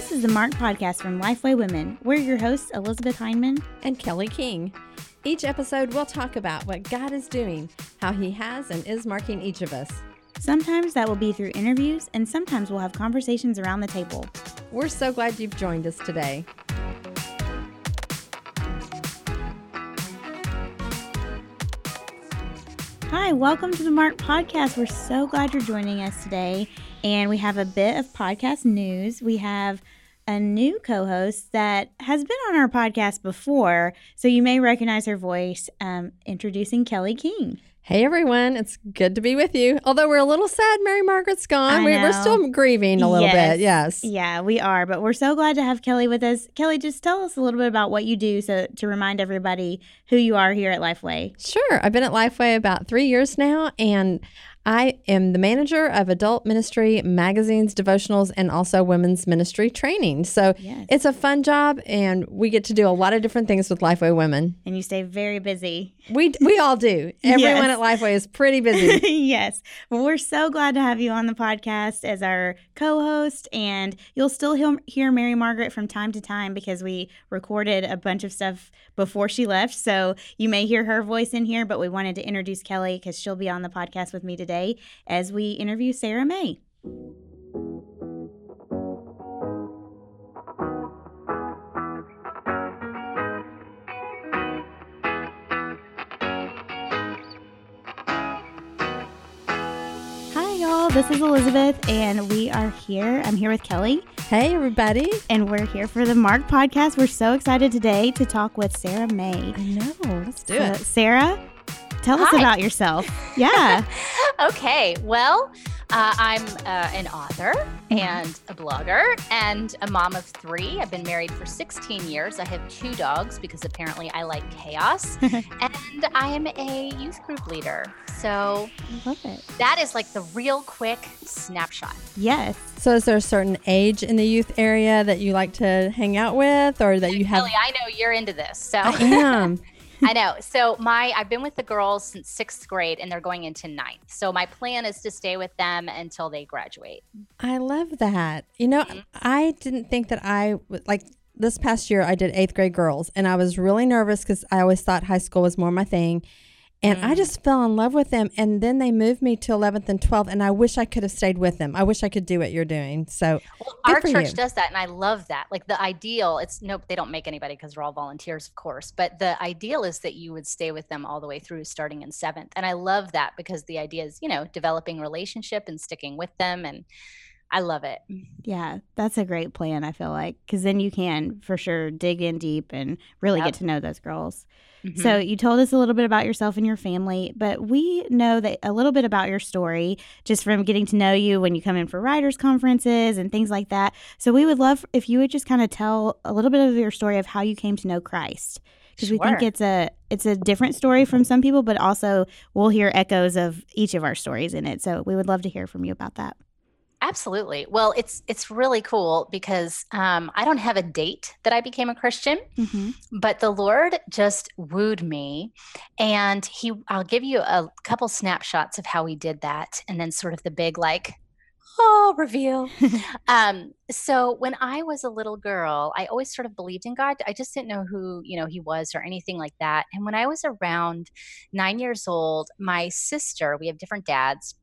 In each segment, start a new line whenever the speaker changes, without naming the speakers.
This is the Marked podcast from Lifeway Women. We're your hosts, Elizabeth Hyndman
and Kelly King. Each episode, we'll talk about what God is doing, how He has and is marking each of us.
Sometimes that will be through interviews, and sometimes we'll have conversations around the table.
We're so glad you've joined us today.
Hi, welcome to the Marked Podcast. We're so glad you're joining us today. And we have a bit of podcast news. We have a new co host that has been on our podcast before. So you may recognize her voice um, introducing Kelly King.
Hey everyone, it's good to be with you. Although we're a little sad Mary Margaret's gone, we, are still grieving a little
yes.
bit. Yes.
Yeah, we are, but we're so glad to have Kelly with us. Kelly, just tell us a little bit about what you do so to remind everybody who you are here at Lifeway.
Sure. I've been at Lifeway about three years now, and I am the manager of adult ministry magazines, devotionals, and also women's ministry training. So yes. it's a fun job, and we get to do a lot of different things with Lifeway Women.
And you stay very busy.
We we all do. Everyone yes. at Lifeway is pretty busy.
yes. Well, we're so glad to have you on the podcast as our co-host, and you'll still hear Mary Margaret from time to time because we recorded a bunch of stuff before she left. So you may hear her voice in here, but we wanted to introduce Kelly because she'll be on the podcast with me today as we interview Sarah Mae. This is Elizabeth, and we are here. I'm here with Kelly.
Hey, everybody.
And we're here for the Marked podcast. We're so excited today to talk with Sarah Mae.
I know. Let's do so, it.
Sarah, tell Hi. us about yourself. Yeah.
Okay, well, uh, I'm uh, an author mm-hmm. and a blogger and a mom of three. I've been married for 16 years. I have two dogs because apparently I like chaos. and I am a youth group leader. So
love it.
That is like the real quick snapshot.
Yes.
So is there a certain age in the youth area that you like to hang out with or that you have?
Kelly, I know you're into this. So
I am.
I know. So my I've been with the girls since sixth grade and they're going into ninth. So my plan is to stay with them until they graduate.
I love that. You know, mm-hmm. I didn't think that I would like this past year I did eighth grade girls and I was really nervous because I always thought high school was more my thing. And mm. I just fell in love with them. And then they moved me to 11th and 12th. And I wish I could have stayed with them. I wish I could do what you're doing. So,
well, our church you. does that. And I love that. Like the ideal, it's nope, they don't make anybody because we're all volunteers, of course. But the ideal is that you would stay with them all the way through, starting in seventh. And I love that because the idea is, you know, developing relationship and sticking with them. And I love it.
Yeah, that's a great plan, I feel like, because then you can for sure dig in deep and really yep. get to know those girls. Mm-hmm. So, you told us a little bit about yourself and your family, but we know that a little bit about your story just from getting to know you when you come in for writers' conferences and things like that. So, we would love if you would just kind of tell a little bit of your story of how you came to know Christ because sure. we think it's a it's a different story from some people, but also we'll hear echoes of each of our stories in it. So we would love to hear from you about that.
Absolutely. Well, it's it's really cool because um, I don't have a date that I became a Christian, mm-hmm. but the Lord just wooed me, and He. I'll give you a couple snapshots of how He did that, and then sort of the big like, oh, reveal. um, so when I was a little girl, I always sort of believed in God. I just didn't know who you know He was or anything like that. And when I was around nine years old, my sister, we have different dads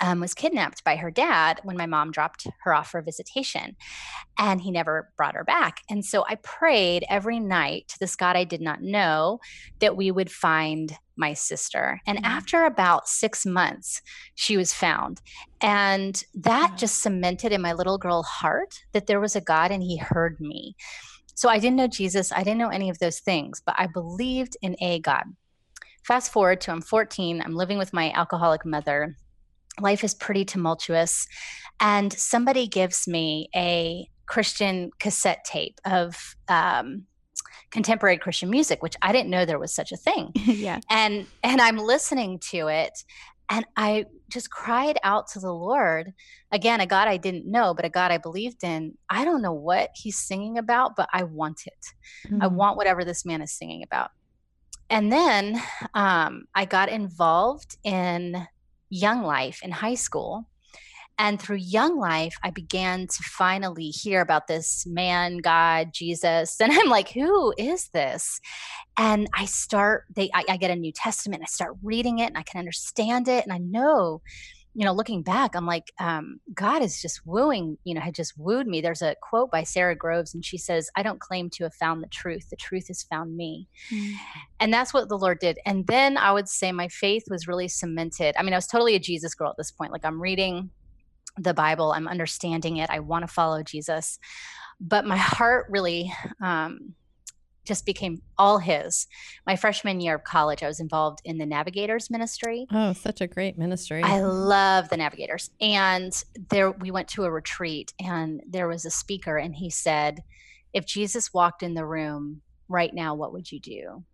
um, was kidnapped by her dad when my mom dropped her off for visitation. And he never brought her back. And so I prayed every night to this God I did not know that we would find my sister. And mm-hmm. after about six months, she was found. And that mm-hmm. just cemented in my little girl heart that there was a God and he heard me. So I didn't know Jesus, I didn't know any of those things, but I believed in a God. Fast forward to I'm 14, I'm living with my alcoholic mother life is pretty tumultuous. And somebody gives me a Christian cassette tape of um, contemporary Christian music, which I didn't know there was such a thing.
yeah.
And and I'm listening to it and I just cried out to the Lord. Again, a God I didn't know, but a God I believed in. I don't know what he's singing about, but I want it. Mm-hmm. I want whatever this man is singing about. And then um, I got involved in young life in high school. And through Young Life, I began to finally hear about this man, God, Jesus. And I'm like, who is this? And I start, they I, I get a New Testament, I start reading it and I can understand it. And I know you know, looking back, I'm like, um, God is just wooing, you know, had just wooed me. There's a quote by Sara Groves, and she says, I don't claim to have found the truth. The truth has found me. Mm. And that's what the Lord did. And then I would say my faith was really cemented. I mean, I was totally a Jesus girl at this point. Like, I'm reading the Bible, I'm understanding it, I want to follow Jesus. But my heart really, um, just became all his. My freshman year of college, I was involved in the Navigators ministry.
Oh, such a great ministry.
I love the Navigators. And there we went to a retreat and there was a speaker and he said, "If Jesus walked in the room right now, what would you do?"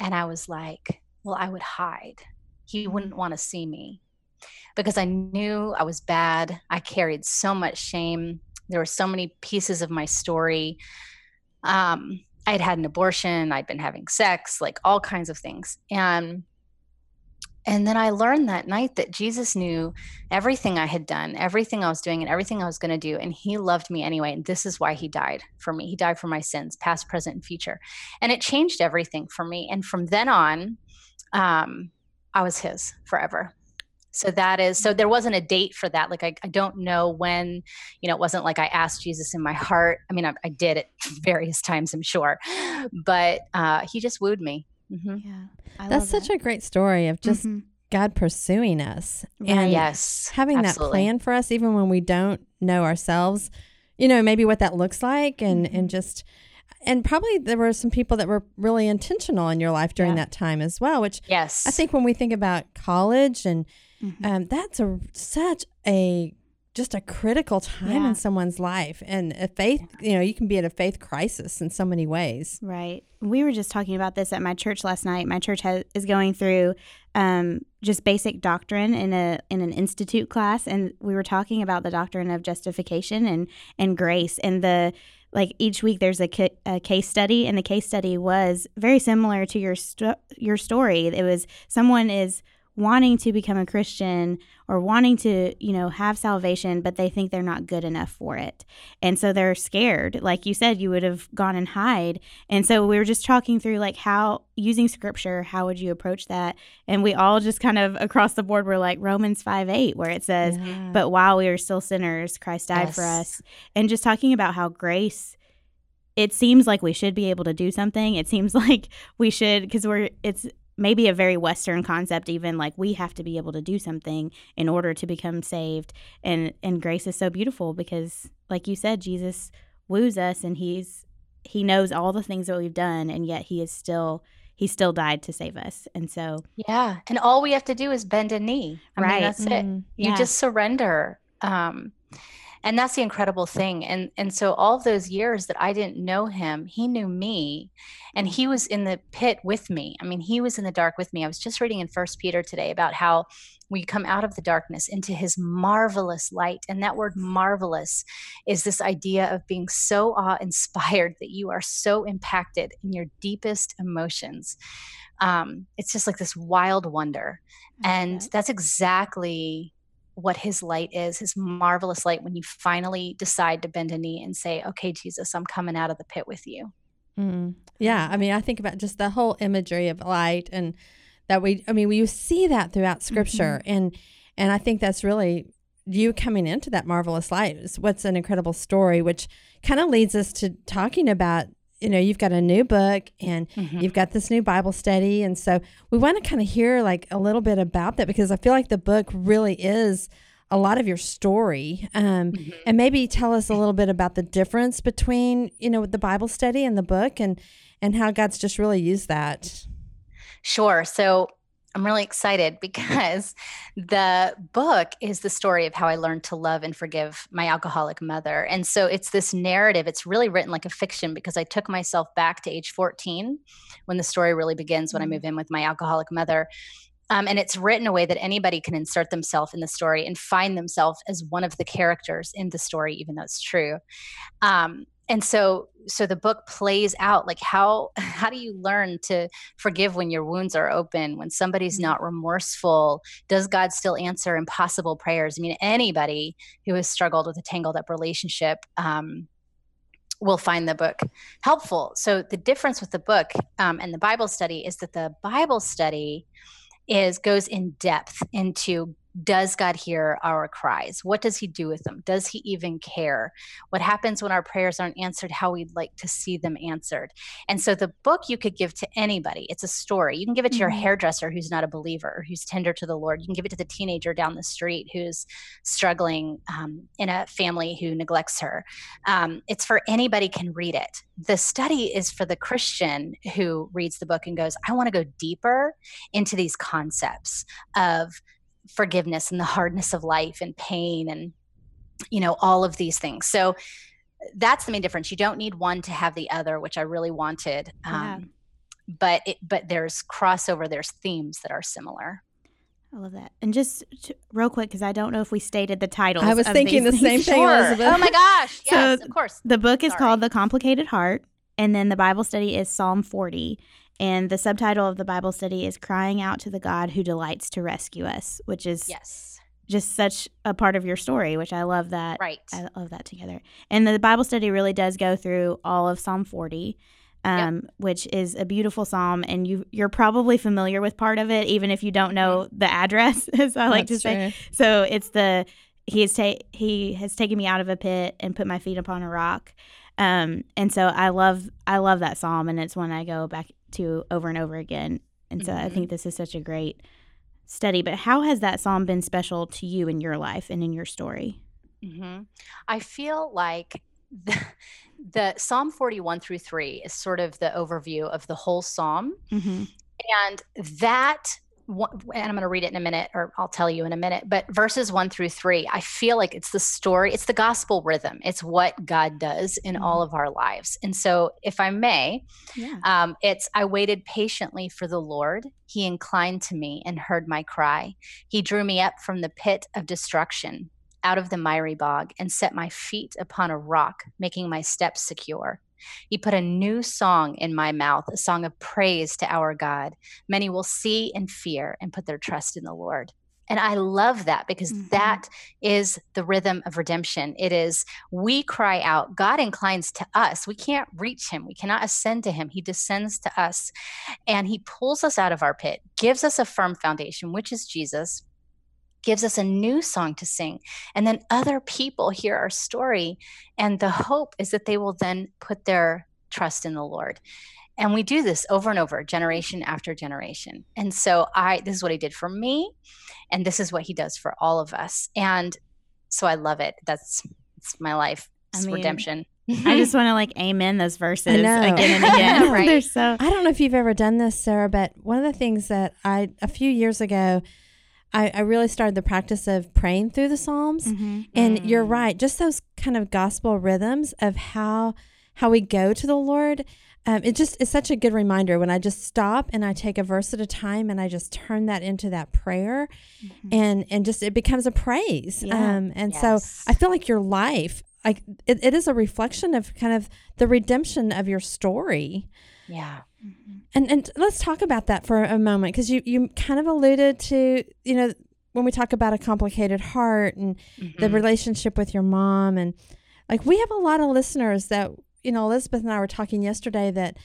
And I was like, "Well, I would hide. He wouldn't want to see me." Because I knew I was bad. I carried so much shame. There were so many pieces of my story um, I had had an abortion, I'd been having sex, like all kinds of things. And and then I learned that night that Jesus knew everything I had done, everything I was doing, and everything I was going to do. And he loved me anyway. And this is why he died for me. He died for my sins, past, present, and future. And it changed everything for me. And from then on, um, I was his forever so that is so there wasn't a date for that like I, I don't know when you know it wasn't like i asked jesus in my heart i mean i, I did it various times i'm sure but uh he just wooed me
mm-hmm. yeah that's such that. a great story of just mm-hmm. god pursuing us
and yes
having absolutely. that plan for us even when we don't know ourselves you know maybe what that looks like and mm-hmm. and just and probably there were some people that were really intentional in your life during yeah. that time as well which
yes
i think when we think about college and Mm-hmm. Um, that's a such a just a critical time yeah. in someone's life and a faith you know you can be at a faith crisis in so many ways.
Right. We were just talking about this at my church last night. My church has, is going through um, just basic doctrine in a in an institute class and we were talking about the doctrine of justification and and grace and the like each week there's a, ca- a case study and the case study was very similar to your sto- your story. It was someone is wanting to become a Christian or wanting to, you know, have salvation, but they think they're not good enough for it. And so they're scared. Like you said, you would have gone and hide. And so we were just talking through like how using scripture, how would you approach that? And we all just kind of across the board were like Romans 5 8, where it says, yeah. But while we are still sinners, Christ died yes. for us. And just talking about how grace it seems like we should be able to do something. It seems like we should because we're it's maybe a very western concept even like we have to be able to do something in order to become saved. And and grace is so beautiful because like you said jesus woos us and he's he knows all the things that we've done and yet he is still he still died to save us. And so
yeah. And all we have to do is bend a knee. I right. mean, that's mm-hmm. it you yeah. just surrender. Um and that's the incredible thing. And and so all those years that i didn't know him he knew me and he was in the pit with me. I mean he was in the dark with me. I was just reading in first peter today about how we come out of the darkness into his marvelous light. And that word marvelous is this idea of being so awe-inspired that you are so impacted in your deepest emotions. Um, it's just like this wild wonder. And that's exactly what his light is, his marvelous light, when you finally decide to bend a knee and say, Okay, Jesus, I'm coming out of the pit with you.
Mm. Yeah. I mean, I think about just the whole imagery of light and that we, I mean, we see that throughout scripture. Mm-hmm. And, and I think that's really you coming into that marvelous light is what's an incredible story, which kind of leads us to talking about you know you've got a new book and mm-hmm. you've got this new bible study and so we want to kind of hear like a little bit about that because i feel like the book really is a lot of your story um, mm-hmm. and maybe tell us a little bit about the difference between you know the bible study and the book and and how god's just really used that
sure so I'm really excited because the book is the story of how I learned to love and forgive my alcoholic mother. And so it's this narrative, it's really written like a fiction because I took myself back to age 14 when the story really begins when I mm-hmm. move in with my alcoholic mother. Um, and it's written a way that anybody can insert themselves in the story and find themselves as one of the characters in the story, even though it's true. Um, and so so the book plays out like how how do you learn to forgive when your wounds are open when somebody's mm-hmm. not remorseful? Does god still answer impossible prayers? I mean anybody who has struggled with a tangled up relationship um, will find the book helpful. So the difference with the book um, and the bible study is that the bible study is goes in depth into does God hear our cries? What does He do with them? Does He even care? What happens when our prayers aren't answered? How we'd like to see them answered. And so the book you could give to anybody. It's a story. You can give it to your mm-hmm. hairdresser who's not a believer, who's tender to the Lord. You can give it to the teenager down the street who's struggling um, in a family who neglects her. Um, it's for anybody can read it. The study is for the Christian who reads the book and goes, I want to go deeper into these concepts of forgiveness and the hardness of life and pain and you know all of these things so that's the main difference you don't need one to have the other which i really wanted yeah. um, but it, but there's crossover there's themes that are similar
I love that. And just to, real quick, because I don't know if we stated the title.
I was thinking the things. same thing, sure. Elizabeth.
Oh my gosh! Yes, so of course.
The book is Sorry. called The Complicated Heart, and then the Bible study is Psalm 40. And the subtitle of the Bible study is Crying Out to the God Who Delights to Rescue Us, which is
yes.
just such a part of your story, which I love that.
Right.
I love that together. And the Bible study really does go through all of Psalm 40. Um, yep. which is a beautiful psalm, and you you're probably familiar with part of it, even if you don't know mm-hmm. the address, as I like That's to say. True. So it's the he has ta- he has taken me out of a pit and put my feet upon a rock, um, and so I love I love that psalm, and it's one I go back to over and over again. And so mm-hmm. I think this is such a great study. But how has that psalm been special to you in your life and in your story?
Mm-hmm. I feel like the, the, Psalm 41 through 3 is sort of the overview of the whole psalm. Mm-hmm. And that and I'm going to read it in a minute, or I'll tell you in a minute, but verses one through three, I feel like it's the story, it's the gospel rhythm. It's what God does in all mm-hmm. of our lives. And so, if I may, yeah. um, it's I waited patiently for the Lord. He inclined to me and heard my cry. He drew me up from the pit of destruction, out of the miry bog, and set my feet upon a rock, making my steps secure. He put a new song in my mouth, a song of praise to our God. Many will see and fear and put their trust in the Lord. And I love that because mm-hmm. that is the rhythm of redemption. It is we cry out, God inclines to us. We can't reach him, we cannot ascend to him. He descends to us and he pulls us out of our pit, gives us a firm foundation, which is Jesus gives us a new song to sing. And then other people hear our story. And the hope is that they will then put their trust in the Lord. And we do this over and over, generation after generation. And so I this is what he did for me, and this is what he does for all of us. And so I love it. That's it's my life. It's I mean, redemption.
I just want to like amen those verses again and again. right. They're so
I don't know if you've ever done this, Sarah, but one of the things that I a few years ago I, I really started the practice of praying through the Psalms. Mm-hmm. And mm. you're right, just those kind of gospel rhythms of how how we go to the Lord. Um, it just is such a good reminder when I just stop and I take a verse at a time and I just turn that into that prayer, mm-hmm. and and just it becomes a praise. Yeah. Um, and yes. so I feel like your life, like it, it is a reflection of kind of the redemption of your story.
Yeah.
Mm-hmm. And and let's talk about that for a moment because you you kind of alluded to you know when we talk about a complicated heart and mm-hmm. the relationship with your mom and like we have a lot of listeners that you know Elizabeth and I were talking yesterday that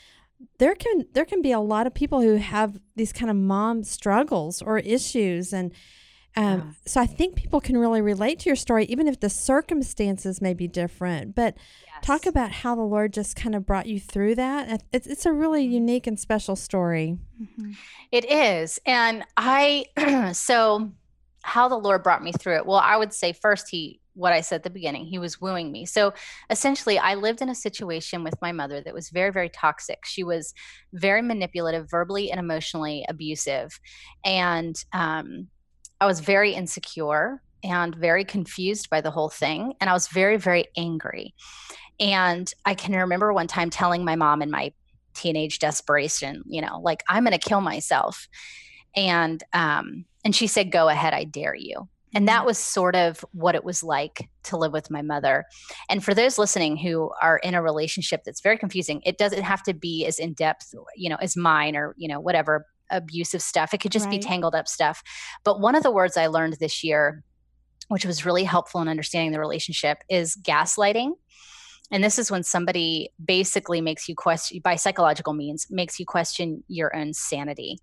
there can there can be a lot of people who have these kind of mom struggles or issues and um, yeah. so I think people can really relate to your story even if the circumstances may be different but Talk about how the Lord just kind of brought you through that. It's, it's a really unique and special story.
Mm-hmm. It is. And I, so how the Lord brought me through it. Well, I would say first, He, what I said at the beginning, He was wooing me. So essentially, I lived in a situation with my mother that was very, very toxic. She was very manipulative, verbally and emotionally abusive. And, um, I was very insecure and very confused by the whole thing. And I was very, very angry. And I can remember one time telling my mom in my teenage desperation, you know, like I'm going to kill myself. And um and she said go ahead, I dare you. And that mm-hmm. was sort of what it was like to live with my mother. And for those listening who are in a relationship that's very confusing, it doesn't have to be as in depth, you know, as mine or, you know, whatever abusive stuff. It could just right. be tangled up stuff. But one of the words I learned this year, which was really helpful in understanding the relationship, is gaslighting. And this is when somebody basically makes you question, by psychological means, makes you question your own sanity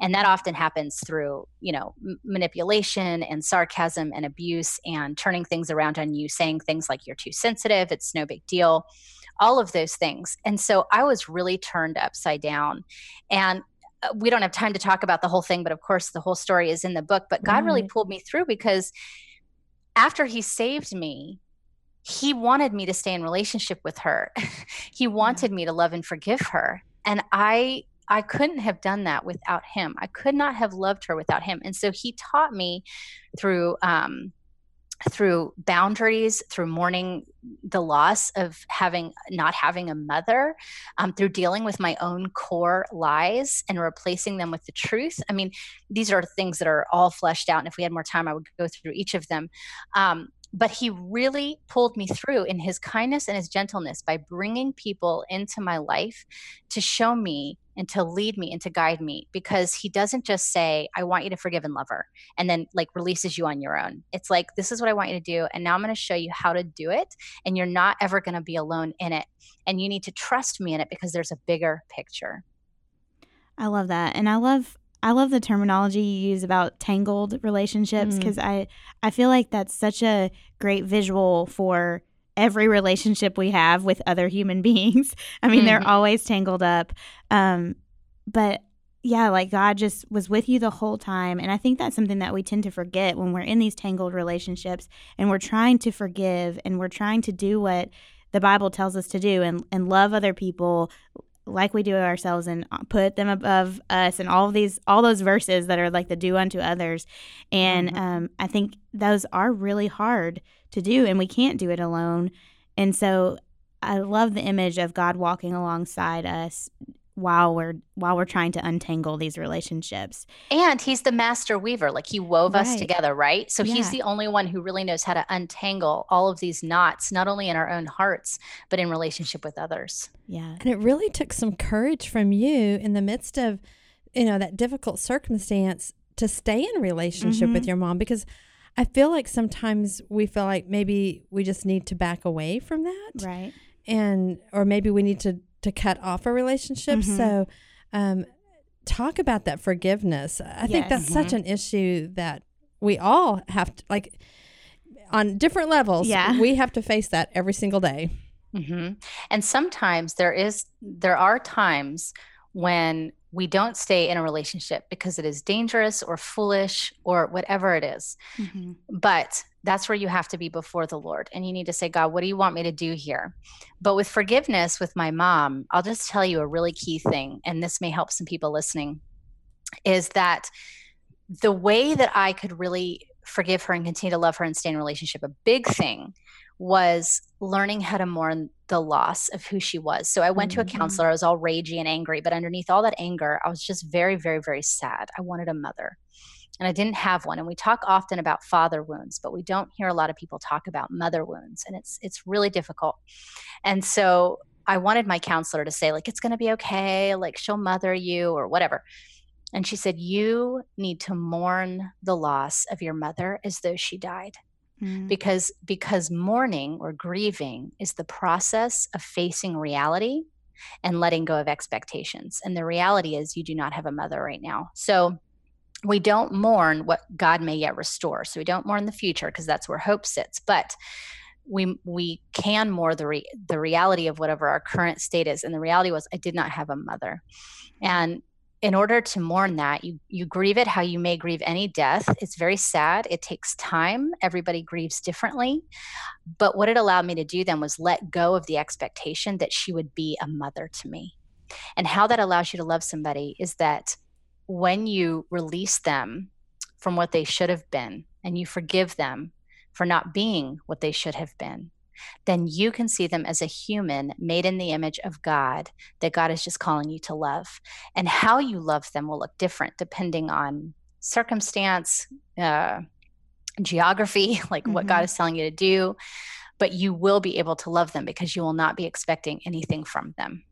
and that often happens through you know m- manipulation and sarcasm and abuse and turning things around on you saying things like you're too sensitive it's no big deal all of those things and so i was really turned upside down and Uh, we don't have time to talk about the whole thing but of course the whole story is in the book but god really mm-hmm. pulled me through because after he saved me he wanted me to stay in relationship with her he wanted mm-hmm. me to love and forgive her and i I couldn't have done that without him. I could not have loved her without him. And so he taught me through um, through boundaries, through mourning the loss of having not having a mother, um, through dealing with my own core lies and replacing them with the truth. I mean, these are things that are all fleshed out. And if we had more time, I would go through each of them. Um, but he really pulled me through in his kindness and his gentleness by bringing people into my life to show me and to lead me and to guide me because he doesn't just say i want you to forgive and love her and then like releases you on your own. It's like this is what i want you to do and now i'm going to show you how to do it and you're not ever going to be alone in it and you need to trust me in it because there's a bigger picture.
I love that and i love I love the terminology you use about tangled relationships because mm. I I feel like that's such a great visual for every relationship we have with other human beings. I mean, mm-hmm. they're always tangled up. Um, but yeah, like God just was with you the whole time. And I think that's something that we tend to forget when we're in these tangled relationships and we're trying to forgive and we're trying to do what the Bible tells us to do and, and love other people, like we do ourselves and uh, put them above us and all these all those verses that are like the do unto others and mm-hmm. um, i think those are really hard to do and we can't do it alone and so i love the image of god walking alongside us while we're while we're trying to untangle these relationships.
And he's the master weaver, like he wove right. us together, right? So yeah. he's the only one who really knows how to untangle all of these knots, not only in our own hearts, but in relationship with others.
Yeah. And it really took some courage from you in the midst of, you know, that difficult circumstance to stay in relationship mm-hmm. with your mom because I feel like sometimes we feel like maybe we just need to back away from that.
Right.
And or maybe we need to to cut off a relationship. Mm-hmm. So, um, talk about that forgiveness. I yes. think that's mm-hmm. such an issue that we all have to like on different levels. Yeah. We have to face that every single day.
Mm-hmm. And sometimes there is, there are times when we don't stay in a relationship because it is dangerous or foolish or whatever it is. Mm-hmm. But that's where you have to be before the Lord. And you need to say, God, what do you want me to do here? But with forgiveness with my mom, I'll just tell you a really key thing, and this may help some people listening, is that the way that I could really forgive her and continue to love her and stay in relationship, a big thing was learning how to mourn the loss of who she was. So I went mm-hmm. to a mm-hmm. counselor. I was all ragey and angry, but underneath all that anger, I was just very, very, very sad. I wanted a mother and I didn't have one. And we talk often about father wounds, but we don't hear a lot of people talk about mother wounds, and it's it's really difficult. And so I wanted my counselor to say like it's going to be okay, like she'll mother you or whatever. And she said you need to mourn the loss of your mother as though she died. Mm. Because because mourning or grieving is the process of facing reality and letting go of expectations. And the reality is you do not have a mother right now. So we don't mourn what God may yet restore. So we don't mourn the future because that's where hope sits. But we we can mourn the re, the reality of whatever our current state is. And the reality was I did not have a mother. And in order to mourn that, you you grieve it how you may grieve any death. It's very sad. It takes time. Everybody grieves differently. But what it allowed me to do then was let go of the expectation that she would be a mother to me. And how that allows you to love somebody is that when you release them from what they should have been and you forgive them for not being what they should have been, then you can see them as a human made in the image of God that God is just calling you to love. And how you love them will look different depending on circumstance, uh, geography, like mm-hmm. what God mm-hmm. is telling you to do, but you will be able to love them because you will not be expecting anything from them.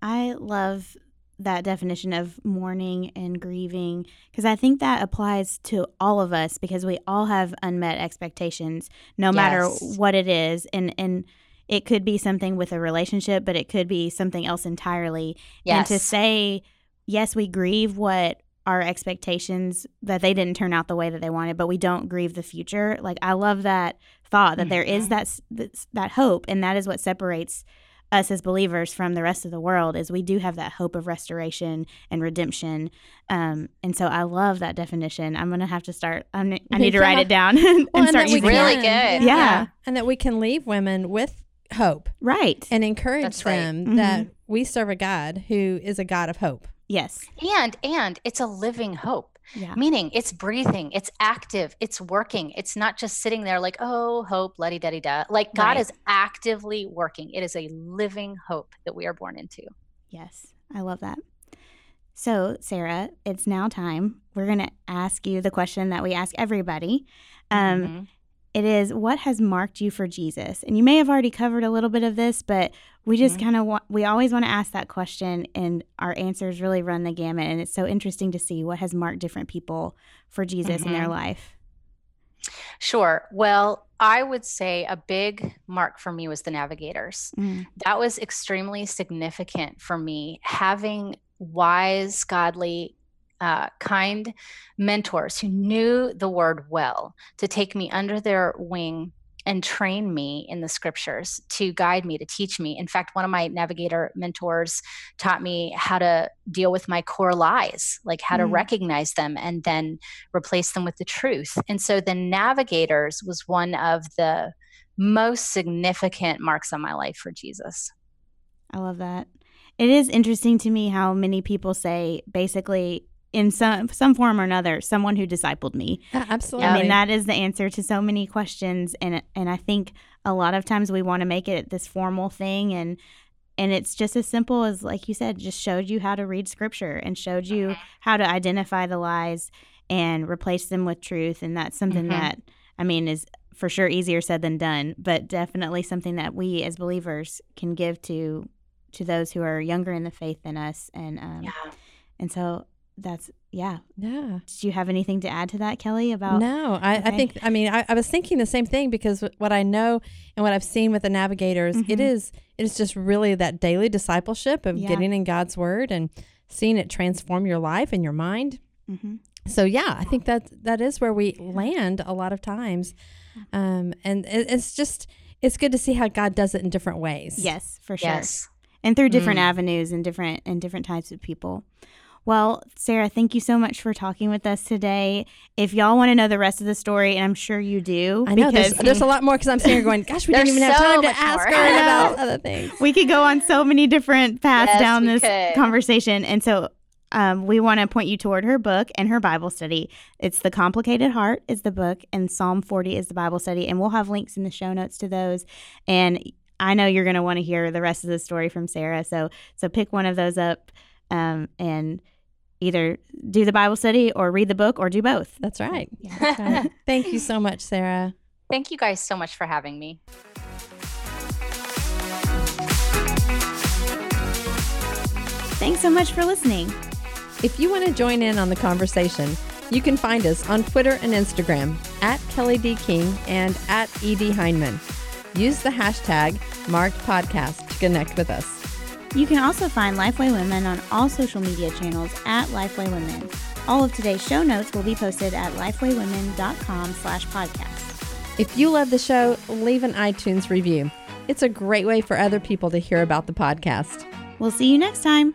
I love that definition of mourning and grieving because I think that applies to all of us because we all have unmet expectations no yes. matter what it is and and it could be something with a relationship but it could be something else entirely yes. and to say yes we grieve what our expectations that they didn't turn out the way that they wanted but we don't grieve the future like I love that thought that mm-hmm. there is mm-hmm. that that hope and that is what separates us as believers from the rest of the world is we do have that hope of restoration and redemption. Um, and so I love that definition. I'm going to have to start, I'm, i need to write it down and, well, and start using
really
it.
good. Yeah.
yeah. And that we can leave women with hope.
Right.
And encourage That's them right. that mm-hmm. we serve a God who is a God of hope.
Yes.
And and it's a living hope. Yeah. Meaning it's breathing, it's active, it's working. It's not just sitting there like, oh, hope, letty daddy da. Like God right. is actively working. It is a living hope that we are born into.
Yes. I love that. So, Sarah, it's now time. We're going to ask you the question that we ask everybody. Um, mm-hmm. It is what has marked you for Jesus? And you may have already covered a little bit of this, but we just mm-hmm. kind of want, we always want to ask that question, and our answers really run the gamut. And it's so interesting to see what has marked different people for Jesus mm-hmm. in their mm-hmm. life.
Sure. Well, I would say a big mark for me was the navigators. Mm. That was extremely significant for me, having wise, godly uh, kind mentors who knew the word well to take me under their wing and train me in the scriptures to guide me to teach me. In fact one of my navigator mentors taught me how to deal with my core lies like how mm. to recognize them and then replace them with the truth. And so the navigators was one of the most significant marks on my life for jesus.
I love that. It is interesting to me how many people say basically in some some form or another someone who discipled me.
Yeah, absolutely.
I mean that is the answer to so many questions and and I think a lot of times we want to make it this formal thing and and it's just as simple as like you said just showed you how to read scripture and showed you mm-hmm. how to identify the lies and replace them with truth and that's something mm-hmm. that I mean is for sure easier said than done, but definitely something that we as believers can give to to those who are younger in the faith than us and um yeah. and so that's yeah
yeah
did you have anything to add to that kelly about
no i, okay. I think i mean I, I, was thinking the same thing because what i know and what i've seen with the navigators mm-hmm. it is it is just really that daily discipleship of yeah. getting in god's word and seeing it transform your life and your mind mm-hmm. so yeah i think that that is where we land a lot of times um and it, it's just it's good to see how god does it in different ways
yes for sure yes. and through different mm. avenues and different and different types of people well, Sarah, thank you so much for talking with us today. If y'all want to know the rest of the story, and I'm sure you do,
I know there's, there's, a lot more because I'm sitting here going, "Gosh, we didn't even have time to ask more. her about other things."
We could go on so many different paths yes, down this could. conversation, and so um, we want to point you toward her book and her Bible study. It's The Complicated Heart is the book, and Psalm 40 is the Bible study, and we'll have links in the show notes to those. And I know you're going to want to hear the rest of the story from Sarah, so so pick one of those up um, and either do the Bible study or read the book or do both.
That's right. Yeah, that's right. Thank you so much, Sarah.
Thank you guys so much for having me.
Thanks so much for listening.
If you want to join in on the conversation, you can find us on Twitter and Instagram at Kelly D. King and at ED Hyndman. Use the hashtag MarkedPodcast to connect with us.
You can also find Lifeway Women on all social media channels at Lifeway Women. All of today's show notes will be posted at lifewaywomen.com slash podcast.
If you love the show, leave an iTunes review. It's a great way for other people to hear about the podcast.
We'll see you next time.